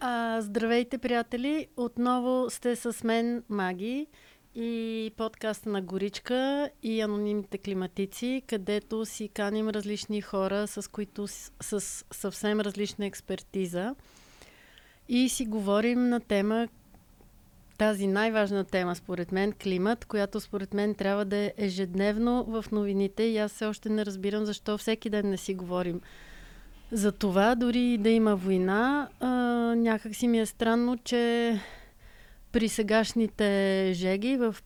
А, здравейте, приятели! Отново сте с мен, Маги, и подкаста на Горичка и анонимните климатици, където си каним различни хора, с които с, с съвсем различна експертиза. И си говорим на тема, тази най-важна тема, според мен, климат, която според мен трябва да е ежедневно в новините. И аз все още не разбирам защо всеки ден не си говорим за това, дори да има война, а, някак си ми е странно, че при сегашните жеги в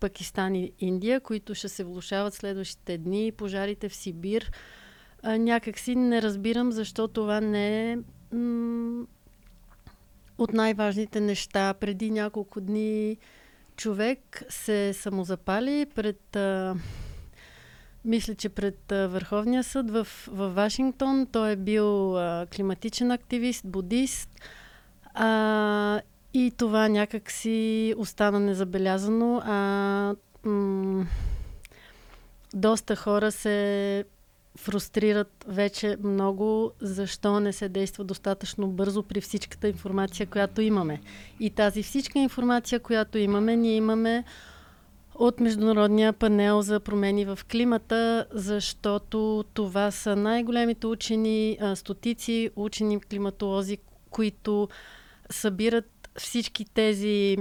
Пакистан и Индия, които ще се влушават следващите дни, пожарите в Сибир, а, някак си не разбирам защо това не е м- от най-важните неща. Преди няколко дни човек се самозапали пред... А, мисля, че пред Върховния съд в, в Вашингтон. Той е бил а, климатичен активист, будист. А, и това някак си остана незабелязано. А, м- доста хора се фрустрират вече много, защо не се действа достатъчно бързо при всичката информация, която имаме. И тази всичка информация, която имаме, ние имаме от Международния панел за промени в климата, защото това са най-големите учени, стотици учени климатолози, които събират всички тези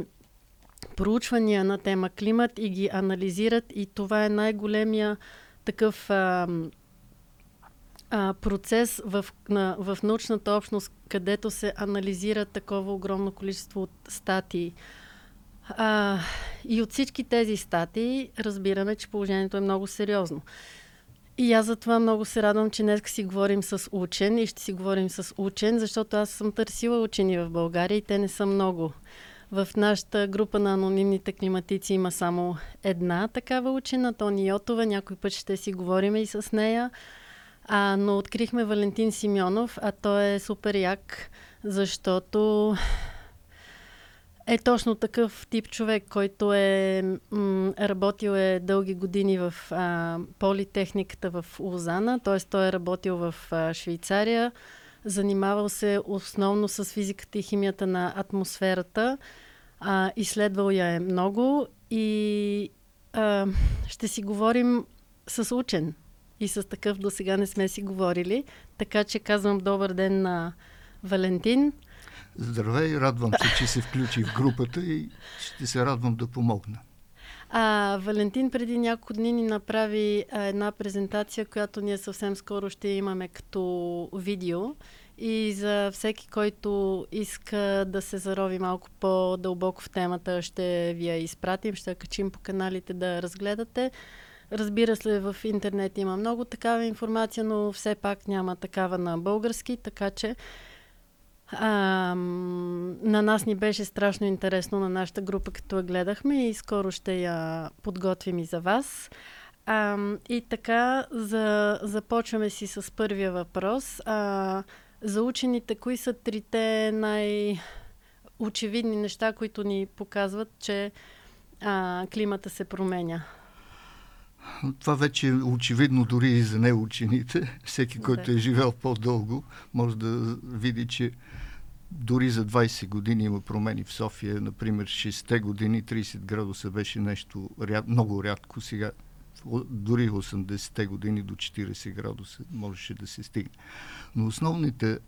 проучвания на тема климат и ги анализират и това е най-големия такъв а, а, процес в, на, в научната общност, където се анализира такова огромно количество от статии. А, и от всички тези статии разбираме, че положението е много сериозно. И аз затова много се радвам, че днес си говорим с учен и ще си говорим с учен, защото аз съм търсила учени в България и те не са много. В нашата група на анонимните климатици има само една такава учена, Тони Йотова. Някой път ще си говорим и с нея. А, но открихме Валентин Симеонов, а той е супер як, защото е точно такъв тип човек, който е м- работил е дълги години в а, политехниката в Лозана, т.е. той е работил в а, Швейцария, занимавал се основно с физиката и химията на атмосферата, а, изследвал я е много и а, ще си говорим с учен и с такъв до сега не сме си говорили, така че казвам добър ден на Валентин. Здравей, радвам се, че се включи в групата и ще се радвам да помогна. А, Валентин преди няколко дни ни направи а, една презентация, която ние съвсем скоро ще имаме като видео. И за всеки, който иска да се зарови малко по-дълбоко в темата, ще ви я изпратим, ще я качим по каналите да разгледате. Разбира се, в интернет има много такава информация, но все пак няма такава на български, така че а, на нас ни беше страшно интересно на нашата група, като я гледахме и скоро ще я подготвим и за вас. А, и така, за, започваме си с първия въпрос. А, за учените, кои са трите най-очевидни неща, които ни показват, че а, климата се променя? Това вече е очевидно дори и за неучените. Всеки, който е живел по-дълго, може да види, че дори за 20 години има промени в София. Например, 6 години 30 градуса беше нещо ряд, много рядко. Сега дори 80-те години до 40 градуса можеше да се стигне. Но основните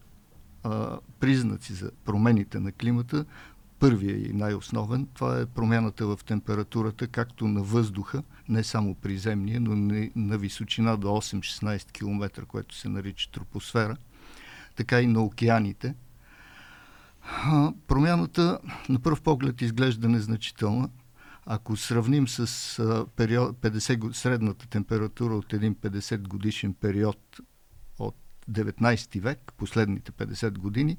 а, признаци за промените на климата, първия и най-основен, това е промяната в температурата, както на въздуха, не само приземния, но на височина до 8-16 км, което се нарича тропосфера, така и на океаните – Промяната на пръв поглед изглежда незначителна. Ако сравним с а, период, 50, средната температура от един 50 годишен период от 19 век, последните 50 години,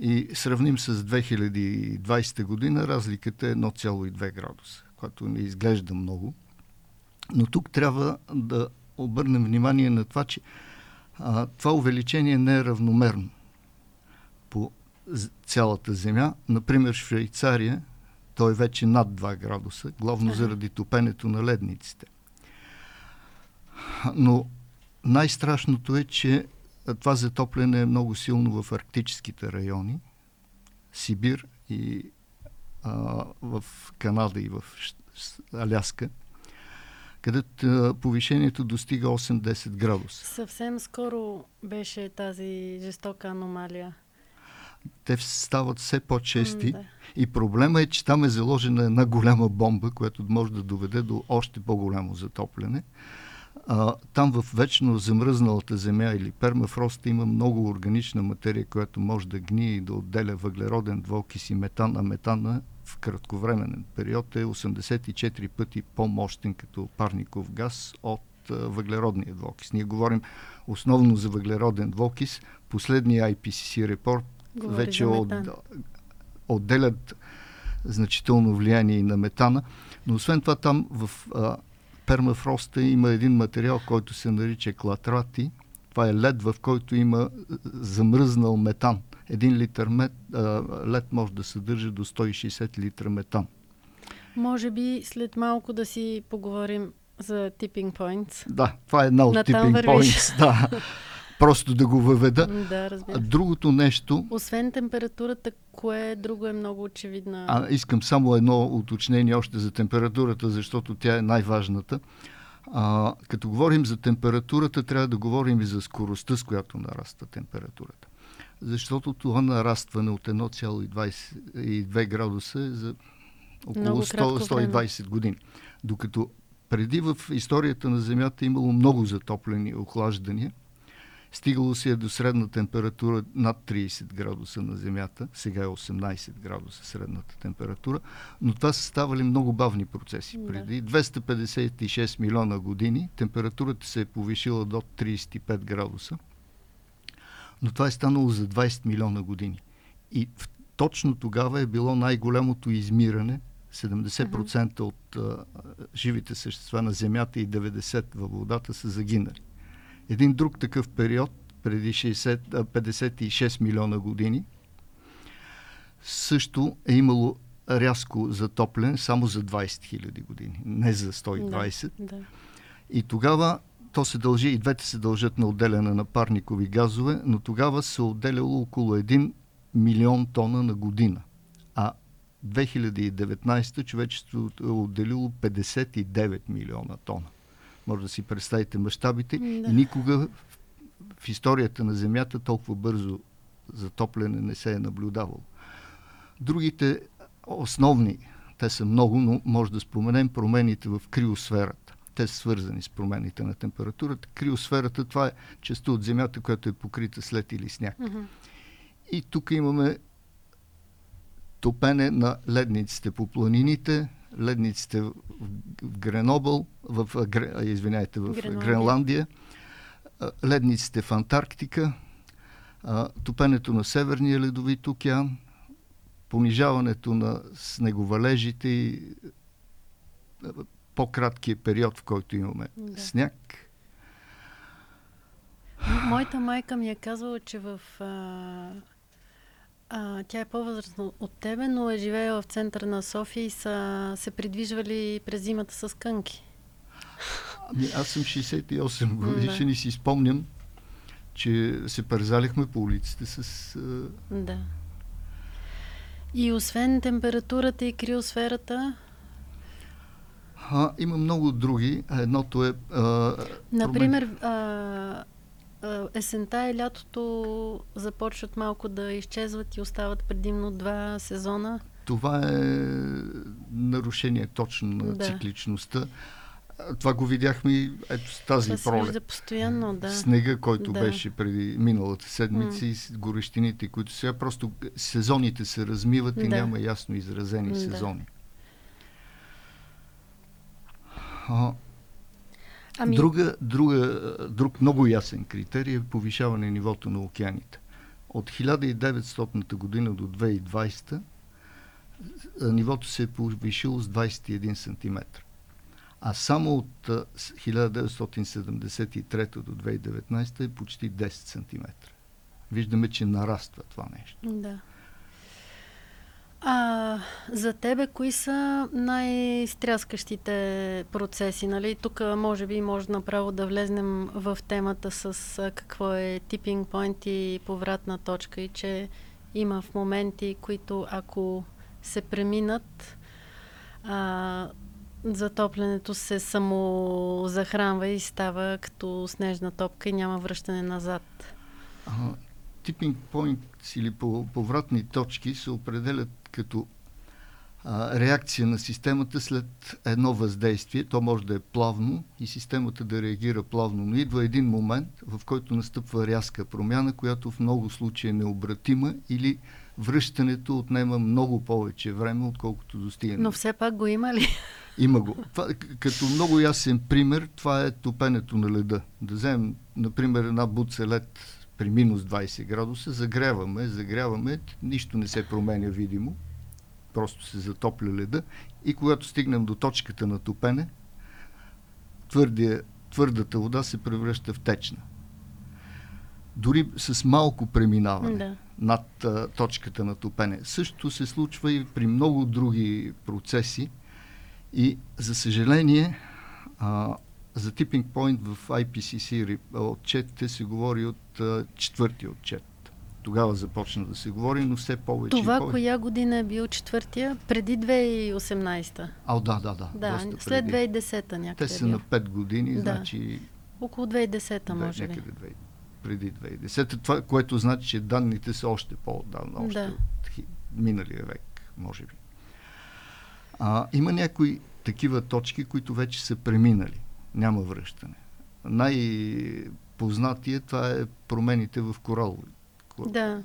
и сравним с 2020 година, разликата е 1,2 градуса, което не изглежда много. Но тук трябва да обърнем внимание на това, че а, това увеличение не е равномерно по цялата Земя. Например, Швейцария, той е вече над 2 градуса, главно заради топенето на ледниците. Но най-страшното е, че това затопляне е много силно в арктическите райони, Сибир и а, в Канада и в Аляска, където повишението достига 8-10 градуса. Съвсем скоро беше тази жестока аномалия. Те стават все по-чести да. и проблема е, че там е заложена една голяма бомба, която може да доведе до още по-голямо затопляне. А, там в вечно замръзналата земя или пермафроста има много органична материя, която може да гние и да отделя въглероден двуокис и метан, а метана в кратковременен период е 84 пъти по-мощен като парников газ от въглеродния двуокис. Ние говорим основно за въглероден двуокис. Последния IPCC репорт Говори вече от, отделят значително влияние и на метана. Но освен това там в а, пермафроста има един материал, който се нарича клатрати. Това е лед, в който има замръзнал метан. Един литър мет, а, лед може да съдържа до 160 литра метан. Може би след малко да си поговорим за tipping points. Да, това е една от tipping вървиш. points. Да. Просто да го въведа. Да, разбира. Другото нещо... Освен температурата, кое друго е много очевидно? А, искам само едно уточнение още за температурата, защото тя е най-важната. А, като говорим за температурата, трябва да говорим и за скоростта, с която нараста температурата. Защото това нарастване от 1,22 градуса е за около 100-120 години. Докато преди в историята на Земята е имало много затоплени охлаждания, стигало се е до средна температура над 30 градуса на Земята, сега е 18 градуса средната температура, но това са ставали много бавни процеси. Да. Преди 256 милиона години температурата се е повишила до 35 градуса, но това е станало за 20 милиона години. И точно тогава е било най-голямото измиране 70% от а, живите същества на Земята и 90% във водата са загинали. Един друг такъв период, преди 60, а, 56 милиона години, също е имало рязко затопляне само за 20 хиляди години, не за 120. Да, да. И тогава то се дължи, и двете се дължат на отделяне на парникови газове, но тогава се отделяло около 1 милион тона на година. А 2019 човечеството е отделило 59 милиона тона. Може да си представите мащабите. Да. И никога в, в историята на Земята толкова бързо затопляне не се е наблюдавало. Другите основни, те са много, но може да споменем промените в криосферата. Те са свързани с промените на температурата. Криосферата, това е частта от Земята, която е покрита след или сняг. И тук имаме топене на ледниците по планините, ледниците в Гренобъл, в, извиняйте, в Гренландия, Гренландия ледниците в Антарктика, топенето на Северния ледовит океан, понижаването на снеговалежите и по-краткия период, в който имаме да. сняг. Моята майка ми е казала, че в а, а, тя е по-възрастна от тебе, но е живеела в центъра на София и са се придвижвали през зимата с кънки. Ами, аз съм 68 годишен да. и си спомням, че се парзалихме по улиците с... Да. И освен температурата и криосферата... А, има много други. Едното е... А, Например, а, есента и лятото започват малко да изчезват и остават предимно два сезона. Това е нарушение точно на да. цикличността. Това го видяхме ето с тази Това пролет. се постоянно, да. Снега, който да. беше преди миналата седмица mm. и горещините, които сега просто сезоните се размиват да. и няма ясно изразени да. сезони. Ами... Друга, друга, друг много ясен критерий е повишаване нивото на океаните. От 1900 година до 2020 нивото се е повишило с 21 см. А само от 1973 до 2019 е почти 10 см. Виждаме, че нараства това нещо. Да. А, за тебе, кои са най-стряскащите процеси? Нали? Тук може би може направо да влезнем в темата с какво е типинг point и повратна точка и че има в моменти, които ако се преминат, а, затоплянето се само захранва и става като снежна топка и няма връщане назад. Типинг points или повратни точки се определят като а, реакция на системата след едно въздействие. То може да е плавно и системата да реагира плавно, но идва един момент, в който настъпва рязка промяна, която в много случаи е необратима или връщането отнема много повече време, отколкото достигане. Но все пак го има ли? Има го. Това, като много ясен пример, това е топенето на леда. Да вземем, например, една буца лед при минус 20 градуса, загряваме, загряваме, нищо не се променя видимо, просто се затопля леда и когато стигнем до точката на топене, твърдия, твърдата вода се превръща в течна. Дори с малко преминаване да. над а, точката на топене. Също се случва и при много други процеси и за съжаление а, за tipping point в IPCC отчетите се говори от четвъртия отчет. Тогава започна да се говори, но все повече. Това и повече. коя година е бил четвъртия? Преди 2018-та. А, да, да, да. Да, след 2010-та някъде. Те са на 5 години, да. значи. Около 2010-та, може би. преди 2010 Това, което значи, че данните са още по-отдавна, още да. от миналия век, може би. А, има някои такива точки, които вече са преминали няма връщане. Най-познатия това е промените в корал. Да.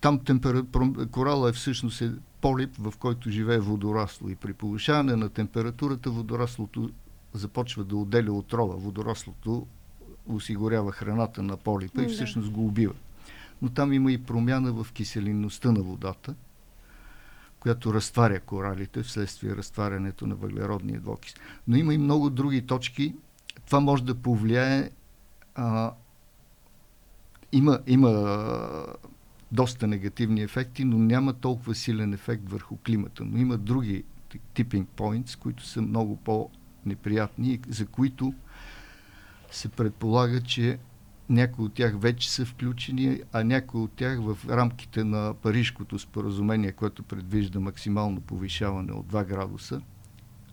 Там темпера... корала е всъщност е полип, в който живее водорасло и при повишаване на температурата водораслото започва да отделя отрова. Водораслото осигурява храната на полипа и всъщност го убива. Но там има и промяна в киселинността на водата, която разтваря коралите вследствие разтварянето на въглеродния двокис. Но има и много други точки. Това може да повлияе. А, има, има доста негативни ефекти, но няма толкова силен ефект върху климата. Но има други tipping points, които са много по-неприятни, за които се предполага, че някои от тях вече са включени, а някои от тях в рамките на Парижкото споразумение, което предвижда максимално повишаване от 2 градуса,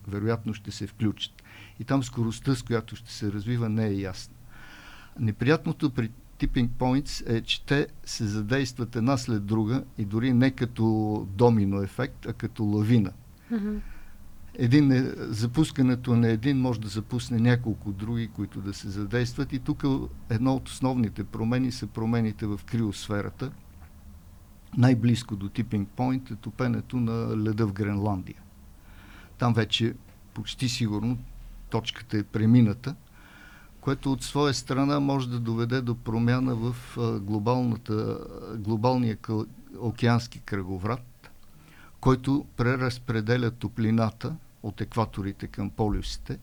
вероятно ще се включат. И там скоростта, с която ще се развива, не е ясна. Неприятното при tipping points е, че те се задействат една след друга и дори не като домино ефект, а като лавина. Mm-hmm един, е, запускането на един може да запусне няколко други, които да се задействат. И тук едно от основните промени са промените в криосферата. Най-близко до типинг Point е топенето на леда в Гренландия. Там вече почти сигурно точката е премината, което от своя страна може да доведе до промяна в глобалния океански кръговрат, който преразпределя топлината от екваторите към полюсите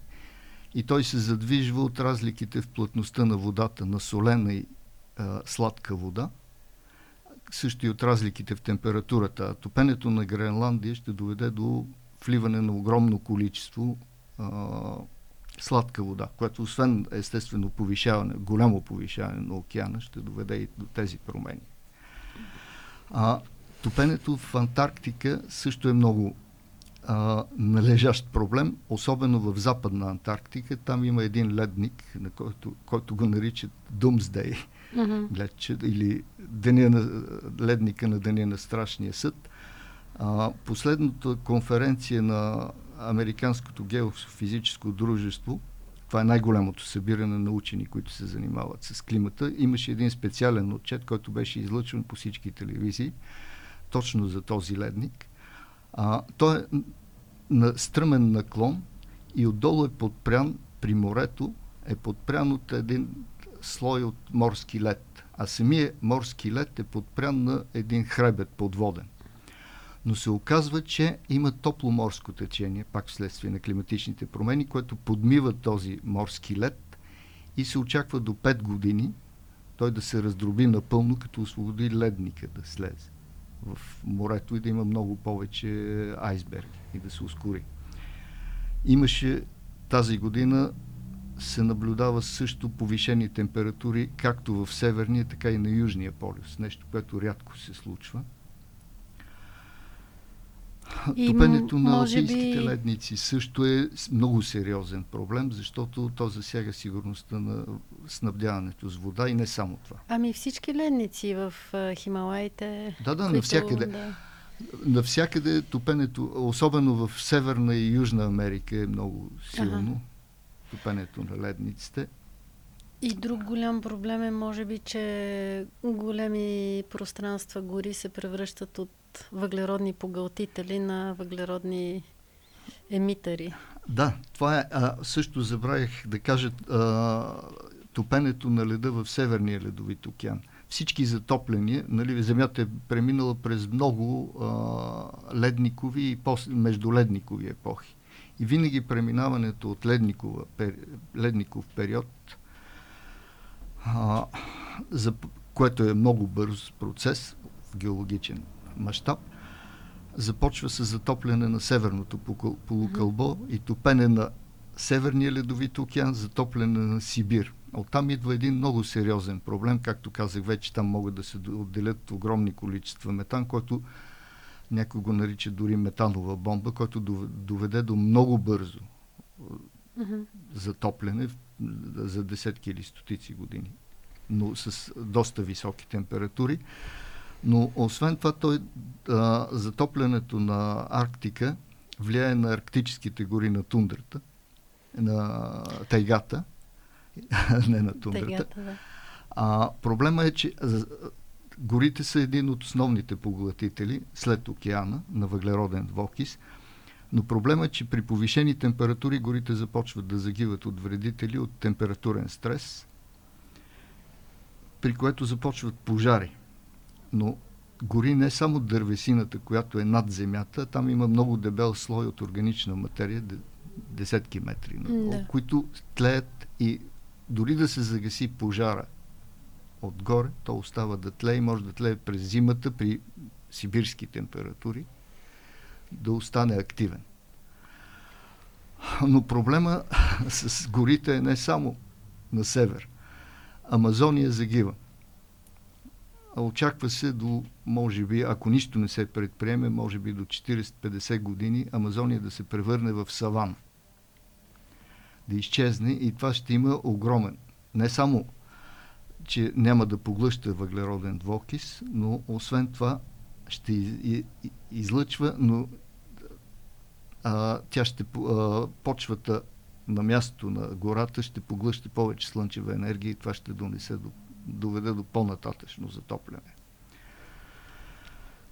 и той се задвижва от разликите в плътността на водата на солена и а, сладка вода, също и от разликите в температурата. Топенето на Гренландия ще доведе до вливане на огромно количество а, сладка вода, което освен естествено повишаване, голямо повишаване на океана, ще доведе и до тези промени. А, топенето в Антарктика също е много а, належащ проблем, особено в Западна Антарктика. Там има един ледник, на който, който го наричат Думсдей, mm-hmm. или деня на, ледника на Деня на Страшния съд. А, последната конференция на Американското геофизическо дружество, това е най-голямото събиране на учени, които се занимават с климата, имаше един специален отчет, който беше излъчен по всички телевизии, точно за този ледник – а, той е на стръмен наклон и отдолу е подпрян при морето, е подпрян от един слой от морски лед. А самия морски лед е подпрян на един хребет подводен. Но се оказва, че има топло морско течение, пак вследствие на климатичните промени, което подмива този морски лед и се очаква до 5 години той да се раздроби напълно, като освободи ледника да слезе в морето и да има много повече айсберги и да се ускори. Имаше тази година се наблюдава също повишени температури, както в северния, така и на южния полюс. Нещо, което рядко се случва. И Топенето на алпийските би... ледници също е много сериозен проблем, защото то засяга сигурността на снабдяването с вода и не само това. Ами всички ледници в Хималаите. Да, да, които, навсякъде. Да. Навсякъде топенето, особено в Северна и Южна Америка е много силно. Ага. Топенето на ледниците. И друг голям проблем е, може би, че големи пространства гори се превръщат от въглеродни погълтители на въглеродни емитъри. Да, това е. А, също забравих да кажа а, топенето на леда в Северния ледовит океан. Всички затопляния, нали, Земята е преминала през много а, ледникови и пос, междуледникови епохи. И винаги преминаването от ледникова, пер, ледников период, а, за, което е много бърз процес в геологичен мащаб, започва с затопляне на северното полукълбо и топене на Северния ледовит океан, затопляне на Сибир. Оттам идва един много сериозен проблем. Както казах вече, там могат да се отделят огромни количества метан, който някой го нарича дори метанова бомба, който доведе до много бързо затопляне за десетки или стотици години, но с доста високи температури. Но освен това, той, а, затоплянето на Арктика влияе на арктическите гори на тундрата, на тайгата, не на тундрата. Тайгата, да. А, проблема е, че горите са един от основните поглътители след океана на въглероден двокис, но проблема е, че при повишени температури горите започват да загиват от вредители от температурен стрес, при което започват пожари но гори не само дървесината, която е над земята, там има много дебел слой от органична материя, десетки метри, да. които тлеят и дори да се загаси пожара отгоре, то остава да тлее и може да тлее през зимата при сибирски температури, да остане активен. Но проблема с горите е не само на север. Амазония загива. Очаква се до, може би, ако нищо не се предприеме, може би до 40-50 години Амазония да се превърне в саван. Да изчезне и това ще има огромен. Не само, че няма да поглъща въглероден двокис, но освен това ще излъчва, но а, тя ще, а, почвата на мястото на гората ще поглъща повече слънчева енергия и това ще донесе до доведе до по-нататъчно затопляне.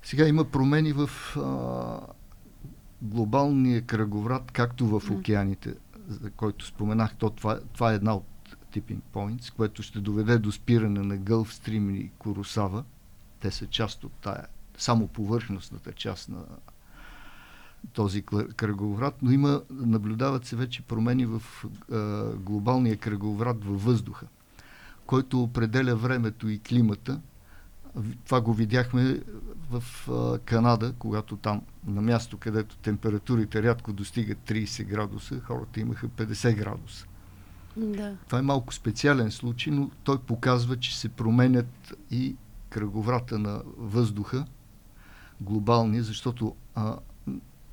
Сега има промени в а, глобалния кръговрат, както в океаните, за който споменах. То, това, това е една от tipping points, което ще доведе до спиране на Гълф Стрим и Куросава. Те са част от тая, само повърхностната част на този кръговрат, но има, наблюдават се вече промени в а, глобалния кръговрат във въздуха който определя времето и климата. Това го видяхме в а, Канада, когато там, на място, където температурите рядко достигат 30 градуса, хората имаха 50 градуса. Да. Това е малко специален случай, но той показва, че се променят и кръговрата на въздуха, глобални, защото а,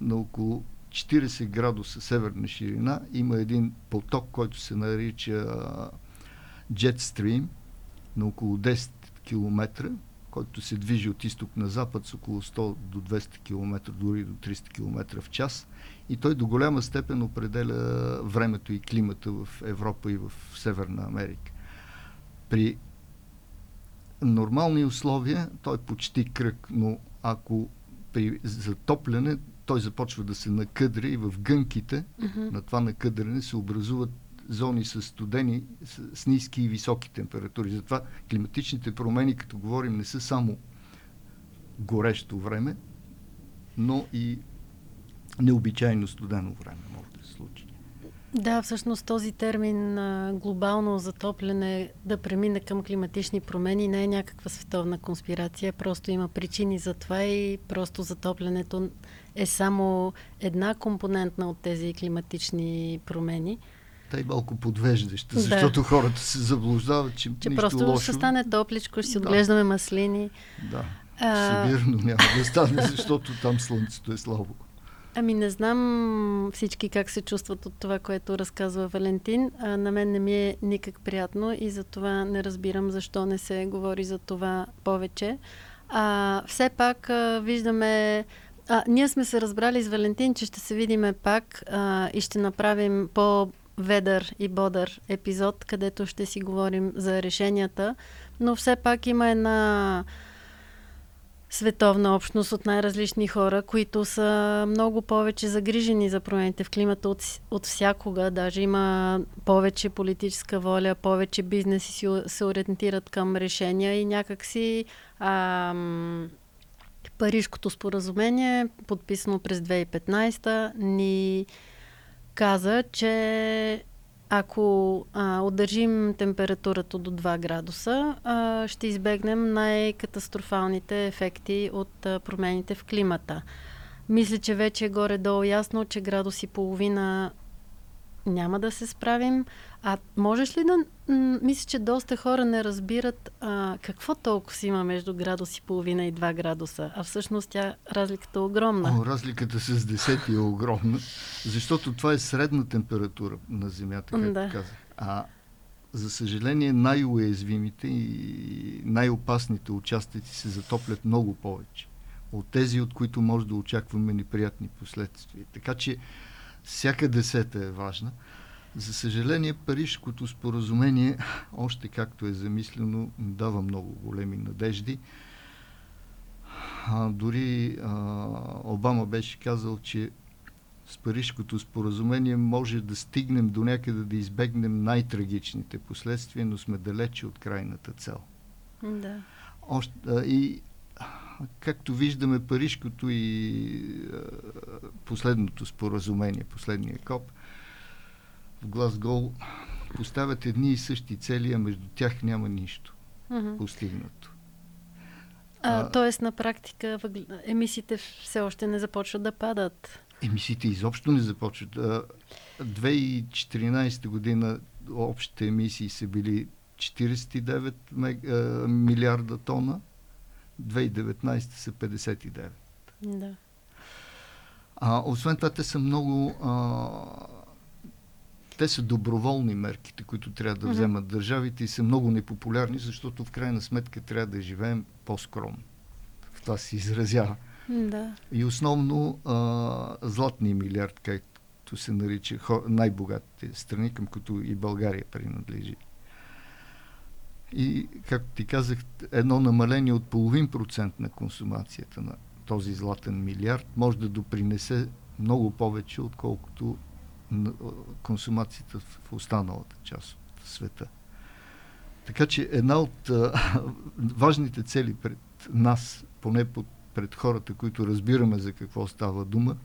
на около 40 градуса северна ширина има един поток, който се нарича а, Jetstream на около 10 км, който се движи от изток на запад с около 100 до 200 км, дори до 300 км в час. И той до голяма степен определя времето и климата в Европа и в Северна Америка. При нормални условия той е почти кръг, но ако при затопляне той започва да се накъдри и в гънките uh-huh. на това накъдрене се образуват зони с студени, с, с ниски и високи температури. Затова климатичните промени, като говорим, не са само горещо време, но и необичайно студено време може да се случи. Да, всъщност този термин глобално затопляне да премине към климатични промени не е някаква световна конспирация, просто има причини за това и просто затоплянето е само една компонентна от тези климатични промени. Та и малко подвеждаща, защото да. хората се заблуждават, че, че нищо просто лошо. ще стане топличко, ще си да. отглеждаме маслини. Да, а... Сибирно няма да стане, защото там слънцето е слабо. Ами не знам всички как се чувстват от това, което разказва Валентин. А, на мен не ми е никак приятно и за това не разбирам защо не се говори за това повече. А, все пак а, виждаме а, ние сме се разбрали с Валентин, че ще се видиме пак а, и ще направим по-ведър и бодър епизод, където ще си говорим за решенията. Но все пак има една световна общност от най-различни хора, които са много повече загрижени за промените в климата от, от всякога. Даже има повече политическа воля, повече бизнеси си, се ориентират към решения и някакси ам, Парижкото споразумение, подписано през 2015, ни каза, че ако а, удържим температурата до 2 градуса, а, ще избегнем най-катастрофалните ефекти от а, промените в климата. Мисля, че вече е горе-долу ясно, че градус и половина няма да се справим. А можеш ли да... Мисля, че доста хора не разбират а, какво толкова си има между градус и половина и 2 градуса. А всъщност тя разликата е огромна. О, разликата с 10 е огромна, защото това е средна температура на Земята, както да. казах. А за съжаление най-уязвимите и най-опасните участъци се затоплят много повече от тези, от които може да очакваме неприятни последствия. Така че всяка десета е важна. За съжаление, Парижското споразумение, още както е замислено, дава много големи надежди. А, дори а, Обама беше казал, че с Парижското споразумение може да стигнем до някъде да избегнем най-трагичните последствия, но сме далече от крайната цел. Да. Още, а, и както виждаме Парижкото и а, последното споразумение, последния коп, в Глазгол поставят едни и същи цели, а между тях няма нищо mm-hmm. постигнато. А, тоест на практика емисиите все още не започват да падат. Емисиите изобщо не започват. 2014 година общите емисии са били 49 милиарда тона, 2019 са 59. Да. А, освен това, те са много. А, те са доброволни мерките, които трябва да вземат mm-hmm. държавите и са много непопулярни, защото в крайна сметка трябва да живеем по-скромно. В това се изразява. Да. И основно а, златния милиард, както се нарича най-богатите страни, към които и България принадлежи. И, както ти казах, едно намаление от половин процент на консумацията на този златен милиард може да допринесе много повече, отколкото консумацията в останалата част от света. Така че една от а, важните цели пред нас, поне под, пред хората, които разбираме за какво става дума,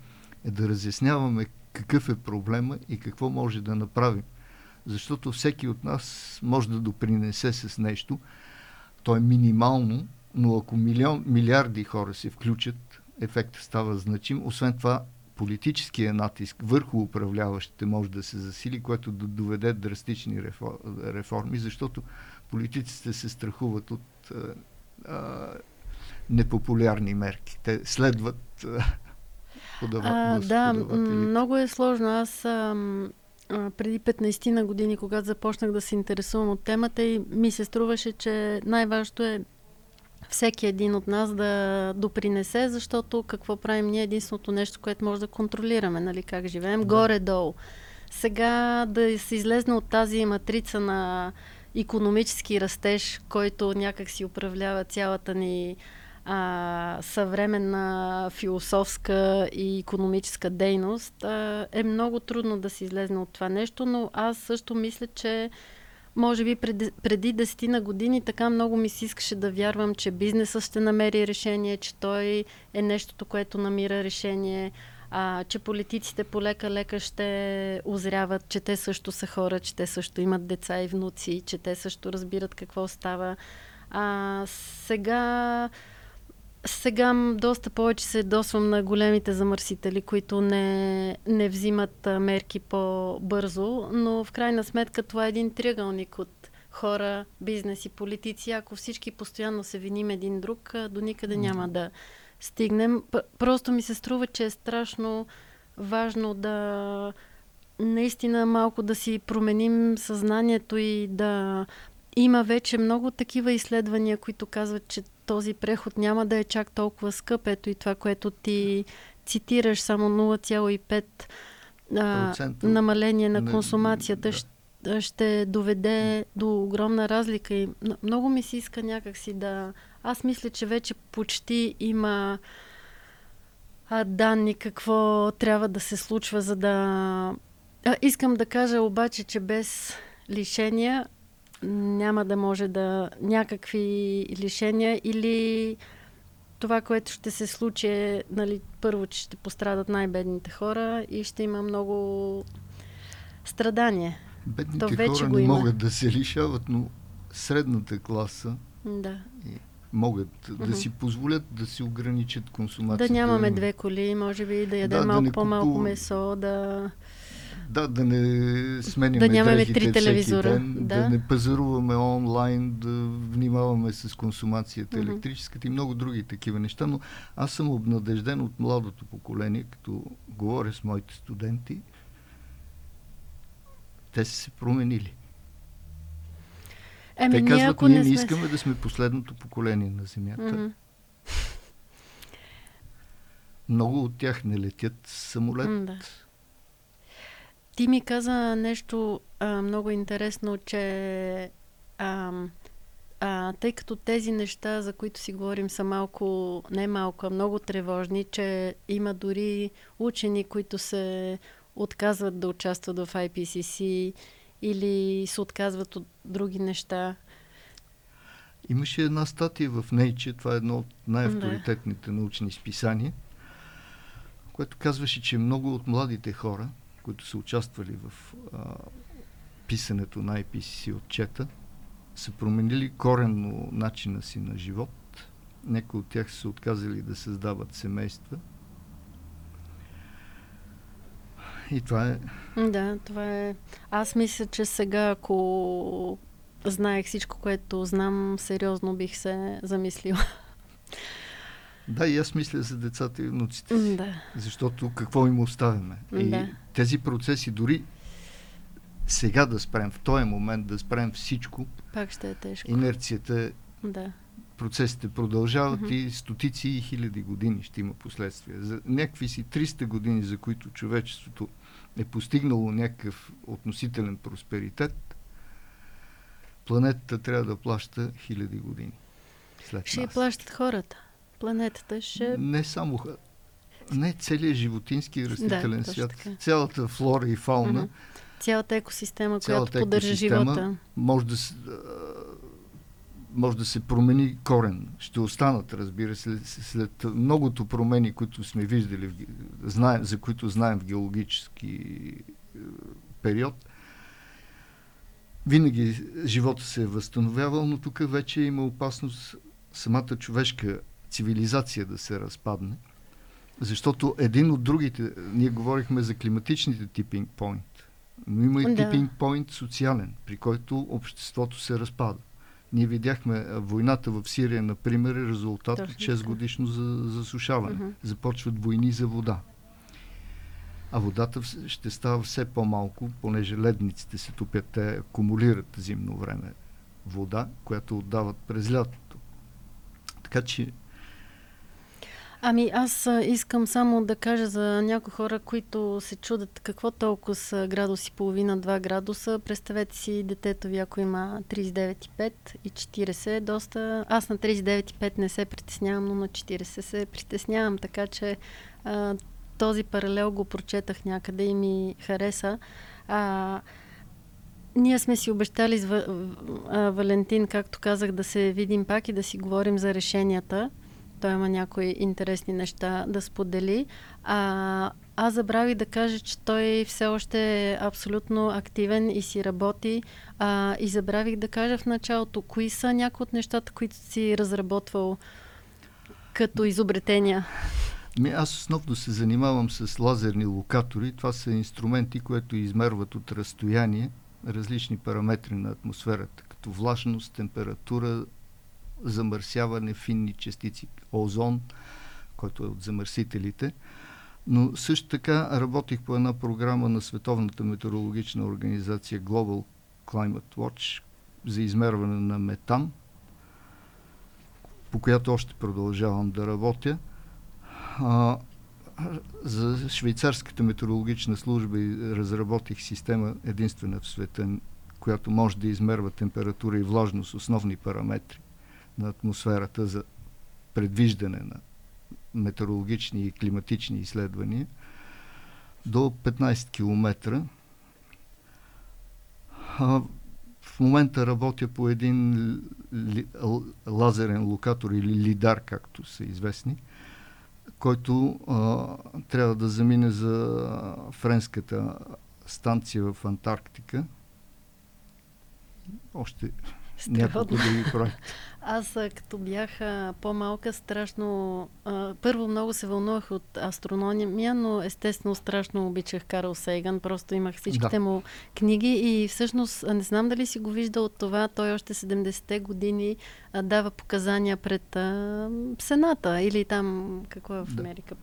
е да разясняваме какъв е проблема и какво може да направим. Защото всеки от нас може да допринесе с нещо. То е минимално, но ако милион, милиарди хора се включат, ефектът става значим. Освен това, политическия натиск върху управляващите може да се засили, което да доведе драстични реформи, защото политиците се страхуват от а, непопулярни мерки. Те следват а, подава, а, Да, много е сложно. Аз а, а, преди 15 на години, когато започнах да се интересувам от темата и ми се струваше, че най-важното е всеки един от нас да допринесе, защото какво правим ние единственото нещо, което може да контролираме, нали, как живеем, да. горе-долу. Сега да се излезне от тази матрица на економически растеж, който някак си управлява цялата ни а, съвременна философска и економическа дейност, а, е много трудно да се излезне от това нещо, но аз също мисля, че може би преди, преди 10 на години така много ми се искаше да вярвам, че бизнесът ще намери решение, че той е нещото, което намира решение. а, че политиците полека-лека ще озряват, че те също са хора, че те също имат деца и внуци, че те също разбират какво става. А, сега сега доста повече се досвам на големите замърсители, които не, не взимат мерки по-бързо, но в крайна сметка това е един триъгълник от хора, бизнес и политици. Ако всички постоянно се виним един друг, до никъде няма да стигнем. Просто ми се струва, че е страшно важно да наистина малко да си променим съзнанието и да има вече много такива изследвания, които казват, че този преход няма да е чак толкова скъп. Ето и това, което ти цитираш, само 0,5 а, намаление на консумацията да. ще, ще доведе до огромна разлика. И много ми се иска някакси да... Аз мисля, че вече почти има а, данни какво трябва да се случва, за да... А, искам да кажа обаче, че без лишения няма да може да някакви лишения или това, което ще се случи е, нали, първо, че ще пострадат най-бедните хора и ще има много страдания. Бедните То вече хора не има. могат да се лишават, но средната класа да. могат mm-hmm. да си позволят да си ограничат консумацията. Да нямаме две коли, може би да ядем да, малко да по-малко месо, да да, да не сменяме да нямаме три телевизора. Ден, да. да не пазаруваме онлайн, да внимаваме с консумацията, mm-hmm. електрическата и много други такива неща, но аз съм обнадежден от младото поколение, като говоря с моите студенти, те са се променили. Еми, те казват, ние, не сме... искаме да сме последното поколение на Земята. Mm-hmm. Много от тях не летят самолет. Mm, да ти ми каза нещо а, много интересно, че а, а, тъй като тези неща, за които си говорим, са малко, не малко, а много тревожни, че има дори учени, които се отказват да участват в IPCC или се отказват от други неща. Имаше една статия в Nature, това е едно от най-авторитетните научни списания, което казваше, че много от младите хора, които са участвали в а, писането на IPCC отчета, са променили коренно начина си на живот. Някои от тях са отказали да създават семейства. И това е. Да, това е. Аз мисля, че сега, ако знаех всичко, което знам, сериозно бих се замислила. Да, и аз мисля за децата и внуците си. Да. Защото какво им оставяме? И да. тези процеси, дори сега да спрем, в този момент да спрем всичко, пак ще е тежко. Инерцията да. Процесите продължават mm-hmm. и стотици и хиляди години ще има последствия. За някакви си 300 години, за които човечеството е постигнало някакъв относителен просперитет, планетата трябва да плаща хиляди години. След ще нас. плащат хората планетата ще... Не само... Не целият животински и растителен да, свят. Така. Цялата флора и фауна. Uh-huh. Цялата екосистема, цялата която поддържа живота. Може да, може да се промени корен. Ще останат, разбира се, след, след многото промени, които сме виждали, знаем, за които знаем в геологически е, период. Винаги живота се е възстановявал, но тук вече има опасност самата човешка цивилизация да се разпадне. Защото един от другите, ние говорихме за климатичните типинг point, но има и да. типинг point социален, при който обществото се разпада. Ние видяхме войната в Сирия, например, е резултат от 6 годишно засушаване. Uh-huh. Започват войни за вода. А водата ще става все по-малко, понеже ледниците се топят, те акумулират зимно време вода, която отдават през лятото. Така че Ами аз искам само да кажа за някои хора, които се чудят какво толкова са градуси половина, 2 градуса. Представете си детето ви, ако има 39,5 и 40, доста... Аз на 39,5 не се притеснявам, но на 40 се притеснявам, така че а, този паралел го прочетах някъде и ми хареса. А, ние сме си обещали с Валентин, както казах, да се видим пак и да си говорим за решенията той има някои интересни неща да сподели. А, аз забравих да кажа, че той все още е абсолютно активен и си работи. А, и забравих да кажа в началото, кои са някои от нещата, които си разработвал като изобретения. Ми, аз основно се занимавам с лазерни локатори. Това са инструменти, които измерват от разстояние различни параметри на атмосферата, като влажност, температура, замърсяване, финни частици, озон, който е от замърсителите. Но също така работих по една програма на Световната метеорологична организация Global Climate Watch за измерване на метан, по която още продължавам да работя. А, за швейцарската метеорологична служба разработих система единствена в света, която може да измерва температура и влажност, основни параметри на атмосферата за предвиждане на метеорологични и климатични изследвания до 15 км. А, в момента работя по един ли, лазерен локатор или лидар, както са известни, който а, трябва да замине за френската станция в Антарктика. Още няколко други проекти. Аз като бях по-малка, страшно... А, първо много се вълнувах от астрономия, но естествено страшно обичах Карл Сейган. Просто имах всичките да. му книги и всъщност не знам дали си го виждал от това. Той още 70-те години а, дава показания пред а, Сената или там, какво е в Америка?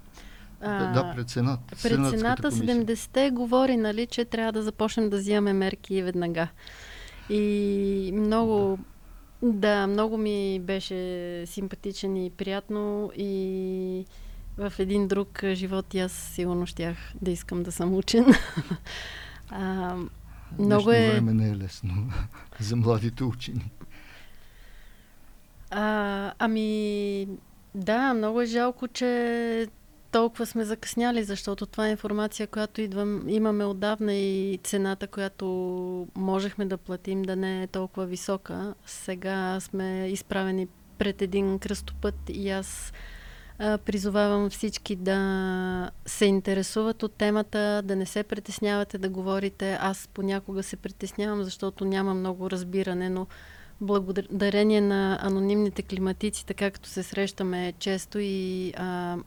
Да. да, пред Сената. Пред Сената 70-те говори, нали, че трябва да започнем да взимаме мерки веднага. И много да, много ми беше симпатичен и приятно и в един друг живот и аз сигурно щях да искам да съм учен. а, много е... време не е лесно за младите учени. А, ами, да, много е жалко, че толкова сме закъсняли, защото това е информация, която идвам, имаме отдавна и цената, която можехме да платим да не е толкова висока. Сега сме изправени пред един кръстопът и аз а, призовавам всички да се интересуват от темата, да не се притеснявате да говорите. Аз понякога се притеснявам, защото няма много разбиране, но благодарение на анонимните климатици, така като се срещаме често и а,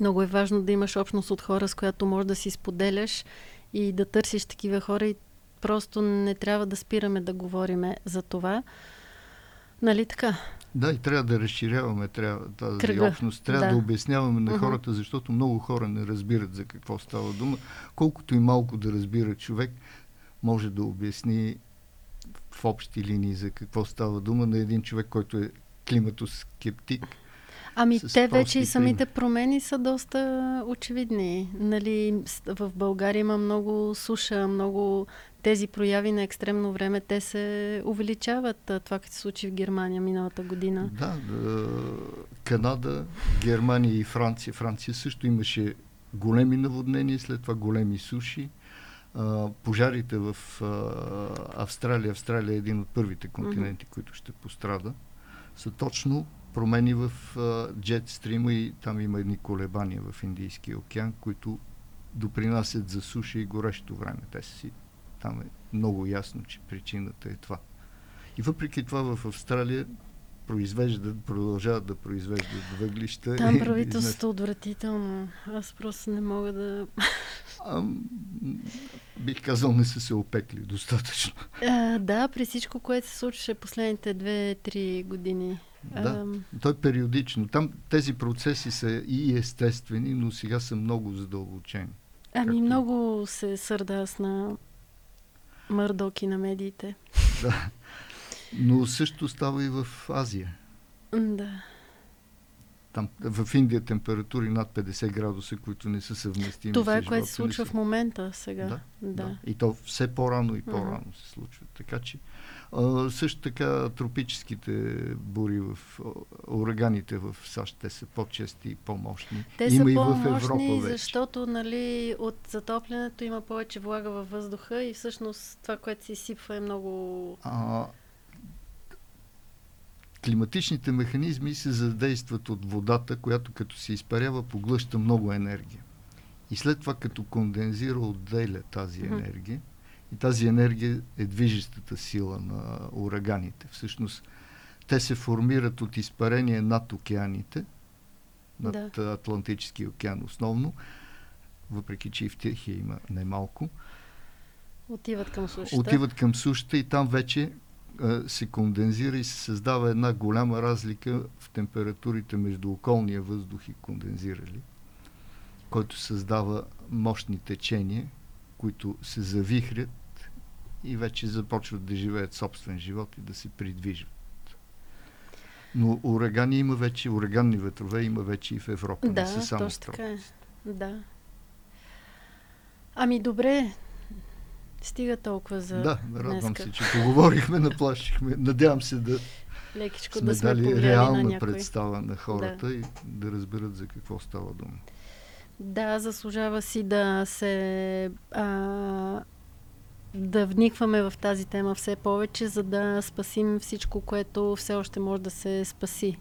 много е важно да имаш общност от хора, с която можеш да си споделяш и да търсиш такива хора и просто не трябва да спираме да говориме за това. Нали така? Да, и трябва да разширяваме трябва, тази Кръга. общност. Трябва да. да обясняваме на uh-huh. хората, защото много хора не разбират за какво става дума. Колкото и малко да разбира човек, може да обясни в общи линии за какво става дума на един човек, който е климатоскептик Ами те вече и самите промени са доста очевидни. Нали, в България има много суша, много тези прояви на екстремно време, те се увеличават. Това, като се случи в Германия миналата година. Да, Канада, Германия и Франция. Франция също имаше големи наводнения, след това големи суши. пожарите в Австралия, Австралия е един от първите континенти, mm-hmm. които ще пострада, са точно промени в джет стрима и там има едни колебания в Индийския океан, които допринасят за суша и горещо време. Те си, там е много ясно, че причината е това. И въпреки това в Австралия произвеждат, продължават да произвеждат въглища. Там правителството е отвратително. Аз просто не мога да... А, бих казал, не са се опекли достатъчно. А, да, при всичко, което се случваше последните 2-3 години. Да, той е периодично. Там тези процеси са и естествени, но сега са много задълбочени. Ами както... много се сърда аз на мърдоки на медиите. Да. Но също става и в Азия. Да. Там в Индия температури над 50 градуса, които не са съвместими. Това е което се случва в момента сега. Да, да. да. И то все по-рано и по-рано uh-huh. се случва. Така че а, също така тропическите бури в ураганите в САЩ, те са по-чести и по-мощни. Те има са и в Европа вече. защото нали, от затоплянето има повече влага във въздуха и всъщност това, което се изсипва е много... А, климатичните механизми се задействат от водата, която като се изпарява, поглъща много енергия. И след това, като кондензира, отделя тази енергия. И тази енергия е движещата сила на ураганите. Всъщност, те се формират от изпарение над океаните, над да. Атлантическия океан основно, въпреки че и в Тихия има немалко. Отиват към сушата. Отиват към сушата и там вече се кондензира и се създава една голяма разлика в температурите между околния въздух и кондензирали, който създава мощни течения, които се завихрят и вече започват да живеят собствен живот и да се придвижват. Но урагани има вече, ураганни ветрове има вече и в Европа. Да, не са само точно така е. Да. Ами добре, стига толкова за Да, радвам се, че поговорихме, наплашихме. Надявам се да Лекичко сме да сме дали реална на някой. представа на хората да. и да разберат за какво става дума. Да, заслужава си да се а, да вникваме в тази тема все повече, за да спасим всичко, което все още може да се спаси.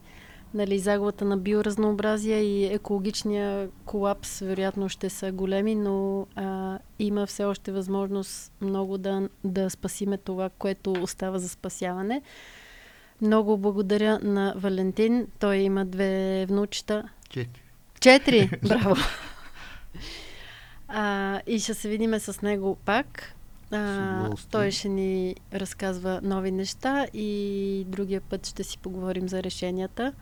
Нали, загубата на биоразнообразие и екологичния колапс вероятно ще са големи, но а, има все още възможност много да, да спасиме това, което остава за спасяване. Много благодаря на Валентин. Той има две внучета. Четири. Четири! Браво! А, и ще се видиме с него пак. А, той ще ни разказва нови неща и другия път ще си поговорим за решенията.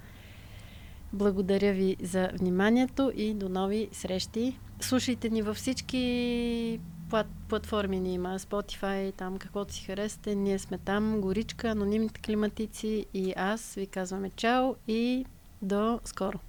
Благодаря ви за вниманието и до нови срещи. Слушайте ни във всички плат, платформи ни има. Spotify, там каквото си харесате. Ние сме там. Горичка, анонимните климатици и аз ви казваме чао и до скоро.